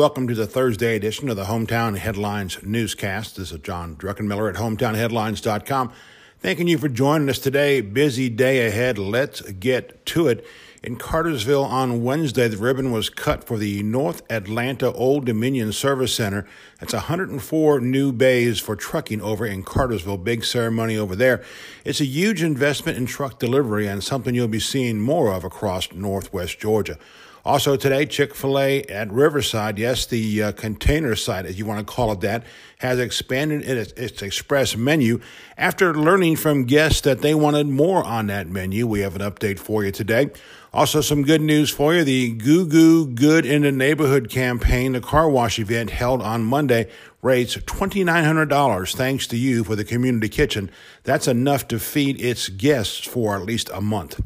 welcome to the Thursday edition of the Hometown Headlines newscast. This is John Druckenmiller at hometownheadlines.com. Thanking you for joining us today. Busy day ahead. Let's get to it. In Cartersville on Wednesday, the ribbon was cut for the North Atlanta Old Dominion Service Center. That's 104 new bays for trucking over in Cartersville. Big ceremony over there. It's a huge investment in truck delivery and something you'll be seeing more of across Northwest Georgia. Also today, Chick-fil-A at Riverside, yes, the uh, container site, as you want to call it that, has expanded its, its express menu after learning from guests that they wanted more on that menu. We have an update for you today. Also, some good news for you. The Goo Goo Good in the Neighborhood campaign, the car wash event held on Monday, raised $2,900 thanks to you for the community kitchen. That's enough to feed its guests for at least a month.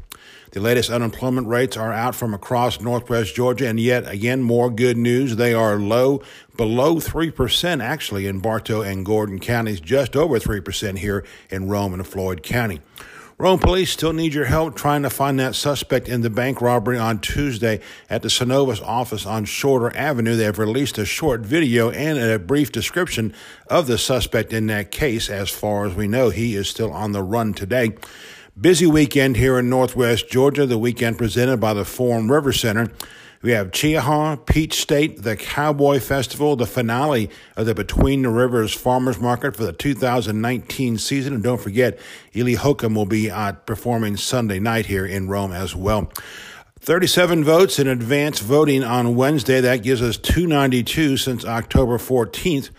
The latest unemployment rates are out from across northwest Georgia, and yet again, more good news. They are low, below 3% actually in Bartow and Gordon counties, just over 3% here in Rome and Floyd County. Rome police still need your help trying to find that suspect in the bank robbery on Tuesday at the Synovus office on Shorter Avenue. They have released a short video and a brief description of the suspect in that case. As far as we know, he is still on the run today. Busy weekend here in Northwest Georgia, the weekend presented by the Forum River Center. We have Chiaha, Peach State, the Cowboy Festival, the finale of the Between the Rivers Farmers Market for the 2019 season. And don't forget, Eli Hokum will be uh, performing Sunday night here in Rome as well. 37 votes in advance voting on Wednesday. That gives us 292 since October 14th.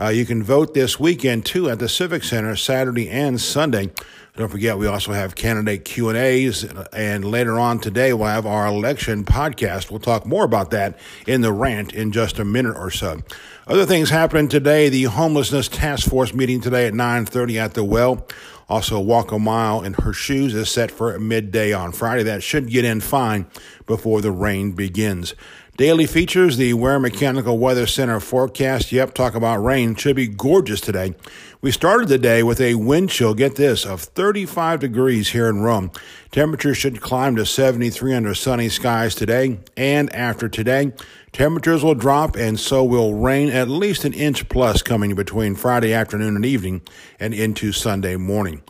Uh, you can vote this weekend too at the Civic Center Saturday and Sunday. Don't forget, we also have candidate Q and A's, and later on today we'll have our election podcast. We'll talk more about that in the rant in just a minute or so. Other things happening today: the homelessness task force meeting today at 9:30 at the Well. Also, walk a mile in her shoes is set for midday on Friday. That should get in fine before the rain begins. Daily features the Ware Mechanical Weather Center forecast. Yep, talk about rain. Should be gorgeous today. We started the day with a wind chill, get this, of 35 degrees here in Rome. Temperatures should climb to 73 under sunny skies today and after today. Temperatures will drop and so will rain at least an inch plus coming between Friday afternoon and evening and into Sunday morning.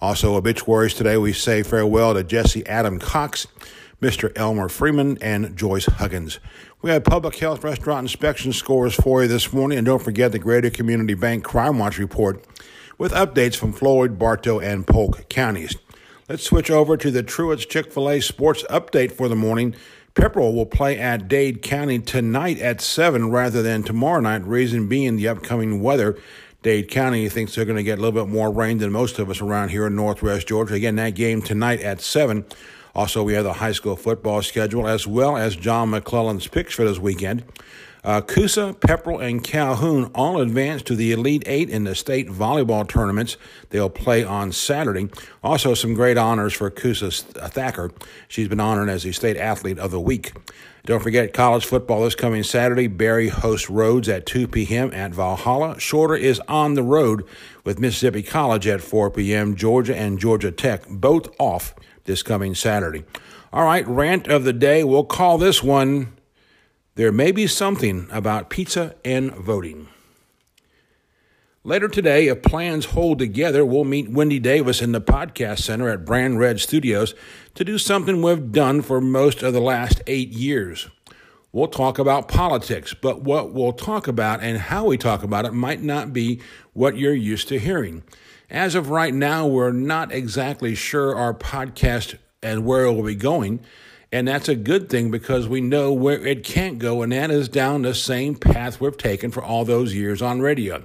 Also, obituaries today, we say farewell to Jesse Adam Cox. Mr. Elmer Freeman, and Joyce Huggins. We have public health restaurant inspection scores for you this morning, and don't forget the Greater Community Bank Crime Watch report with updates from Floyd, Bartow, and Polk counties. Let's switch over to the Truett's Chick fil A sports update for the morning. Pepperell will play at Dade County tonight at 7 rather than tomorrow night, reason being the upcoming weather. Dade County thinks they're going to get a little bit more rain than most of us around here in northwest Georgia. Again, that game tonight at 7. Also, we have the high school football schedule as well as John McClellan's picks for this weekend. Uh, Coosa, Pepperell, and Calhoun all advanced to the Elite Eight in the state volleyball tournaments. They'll play on Saturday. Also, some great honors for Coosa Thacker. She's been honored as the State Athlete of the Week. Don't forget college football this coming Saturday. Berry hosts Rhodes at 2 p.m. at Valhalla. Shorter is on the road with Mississippi College at 4 p.m. Georgia and Georgia Tech both off this coming Saturday. All right, rant of the day. We'll call this one There May Be Something About Pizza and Voting. Later today, if plans hold together, we'll meet Wendy Davis in the podcast center at Brand Red Studios to do something we've done for most of the last eight years. We'll talk about politics, but what we'll talk about and how we talk about it might not be what you're used to hearing. As of right now, we're not exactly sure our podcast and where it will be going. And that's a good thing because we know where it can't go, and that is down the same path we've taken for all those years on radio.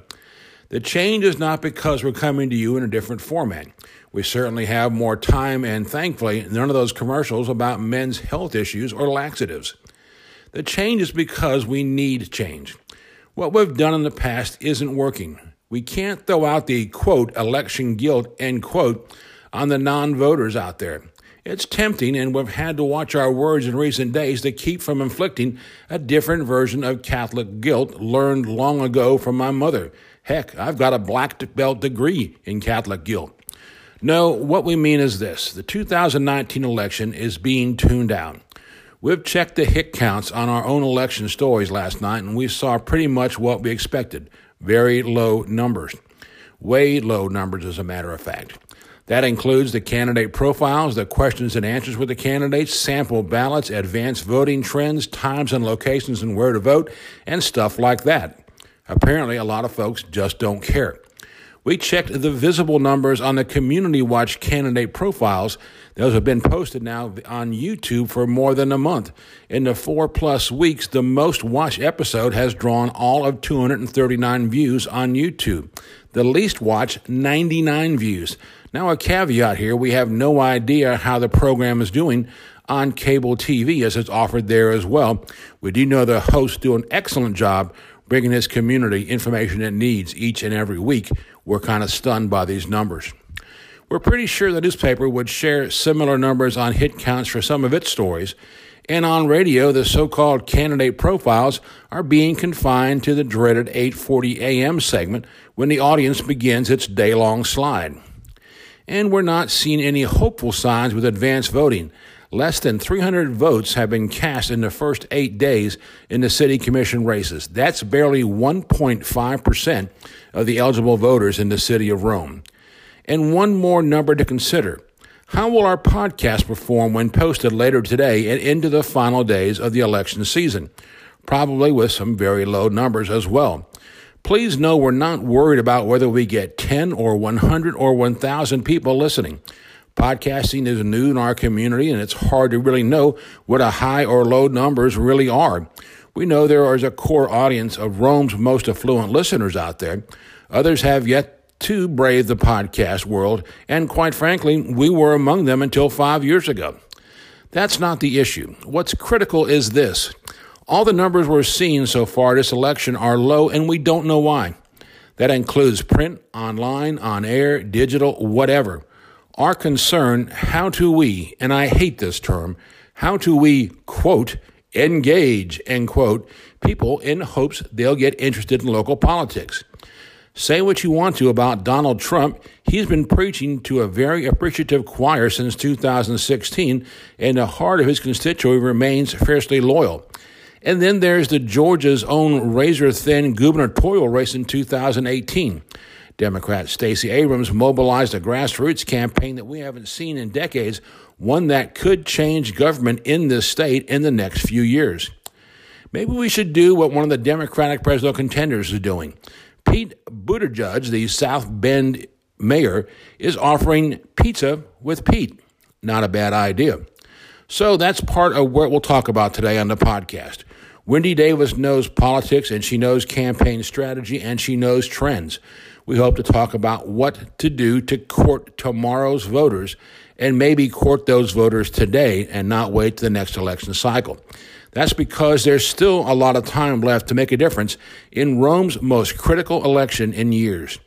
The change is not because we're coming to you in a different format. We certainly have more time, and thankfully, none of those commercials about men's health issues or laxatives. The change is because we need change. What we've done in the past isn't working. We can't throw out the quote election guilt end quote on the non voters out there. It's tempting, and we've had to watch our words in recent days to keep from inflicting a different version of Catholic guilt learned long ago from my mother. Heck, I've got a black belt degree in Catholic guilt. No, what we mean is this the 2019 election is being tuned out. We've checked the hit counts on our own election stories last night, and we saw pretty much what we expected very low numbers. Way low numbers, as a matter of fact. That includes the candidate profiles, the questions and answers with the candidates, sample ballots, advanced voting trends, times and locations and where to vote, and stuff like that. Apparently, a lot of folks just don't care. We checked the visible numbers on the Community Watch candidate profiles. Those have been posted now on YouTube for more than a month. In the four plus weeks, the most watched episode has drawn all of 239 views on YouTube. The least watched, 99 views. Now, a caveat here we have no idea how the program is doing on cable TV as it's offered there as well. We do know the hosts do an excellent job bringing his community information it needs each and every week. We're kind of stunned by these numbers. We're pretty sure the newspaper would share similar numbers on hit counts for some of its stories. And on radio, the so called candidate profiles are being confined to the dreaded 8:40 a.m. segment when the audience begins its day-long slide and we're not seeing any hopeful signs with advance voting. Less than 300 votes have been cast in the first eight days in the city commission races. That's barely 1.5% of the eligible voters in the city of Rome. And one more number to consider. How will our podcast perform when posted later today and into the final days of the election season? Probably with some very low numbers as well. Please know we're not worried about whether we get 10 or 100 or 1,000 people listening. Podcasting is new in our community, and it's hard to really know what a high or low numbers really are. We know there is a core audience of Rome's most affluent listeners out there. Others have yet to brave the podcast world, and quite frankly, we were among them until five years ago. That's not the issue. What's critical is this all the numbers we're seeing so far this election are low, and we don't know why. That includes print, online, on air, digital, whatever. Our concern, how do we, and I hate this term, how do we, quote, engage, end quote, people in hopes they'll get interested in local politics. Say what you want to about Donald Trump. He's been preaching to a very appreciative choir since 2016, and the heart of his constituency remains fiercely loyal. And then there's the Georgia's own razor thin gubernatorial race in 2018. Democrat Stacey Abrams mobilized a grassroots campaign that we haven't seen in decades, one that could change government in this state in the next few years. Maybe we should do what one of the Democratic presidential contenders is doing. Pete Buttigieg, the South Bend mayor, is offering pizza with Pete. Not a bad idea. So that's part of what we'll talk about today on the podcast. Wendy Davis knows politics and she knows campaign strategy and she knows trends. We hope to talk about what to do to court tomorrow's voters and maybe court those voters today and not wait to the next election cycle. That's because there's still a lot of time left to make a difference in Rome's most critical election in years.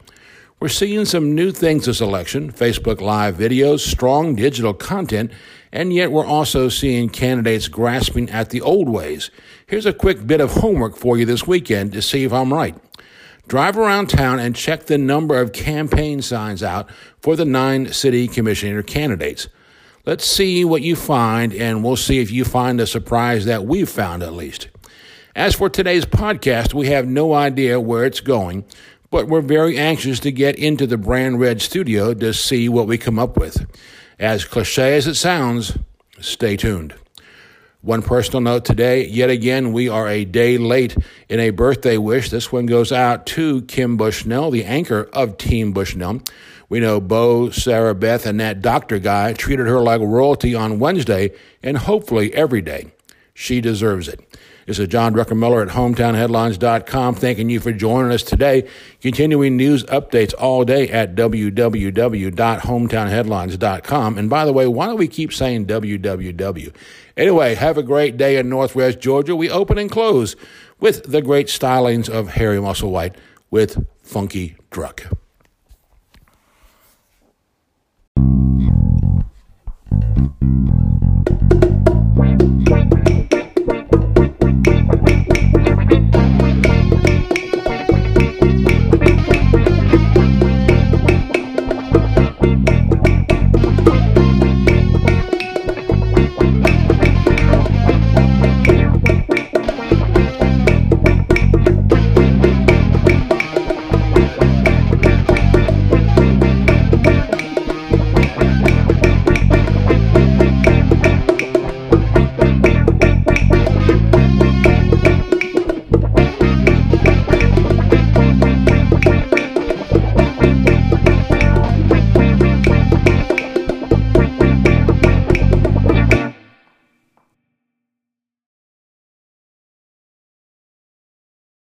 We're seeing some new things this election Facebook Live videos, strong digital content, and yet we're also seeing candidates grasping at the old ways. Here's a quick bit of homework for you this weekend to see if I'm right. Drive around town and check the number of campaign signs out for the nine city commissioner candidates. Let's see what you find, and we'll see if you find a surprise that we've found at least. As for today's podcast, we have no idea where it's going, but we're very anxious to get into the Brand Red studio to see what we come up with. As cliche as it sounds, stay tuned. One personal note today, yet again, we are a day late in a birthday wish. This one goes out to Kim Bushnell, the anchor of Team Bushnell. We know Bo, Sarah Beth, and that doctor guy treated her like royalty on Wednesday and hopefully every day. She deserves it. This is John Druckenmiller at hometownheadlines.com. Thanking you for joining us today. Continuing news updates all day at www.hometownheadlines.com. And by the way, why don't we keep saying www? Anyway, have a great day in Northwest Georgia. We open and close with the great stylings of Harry Musselwhite with Funky Druck.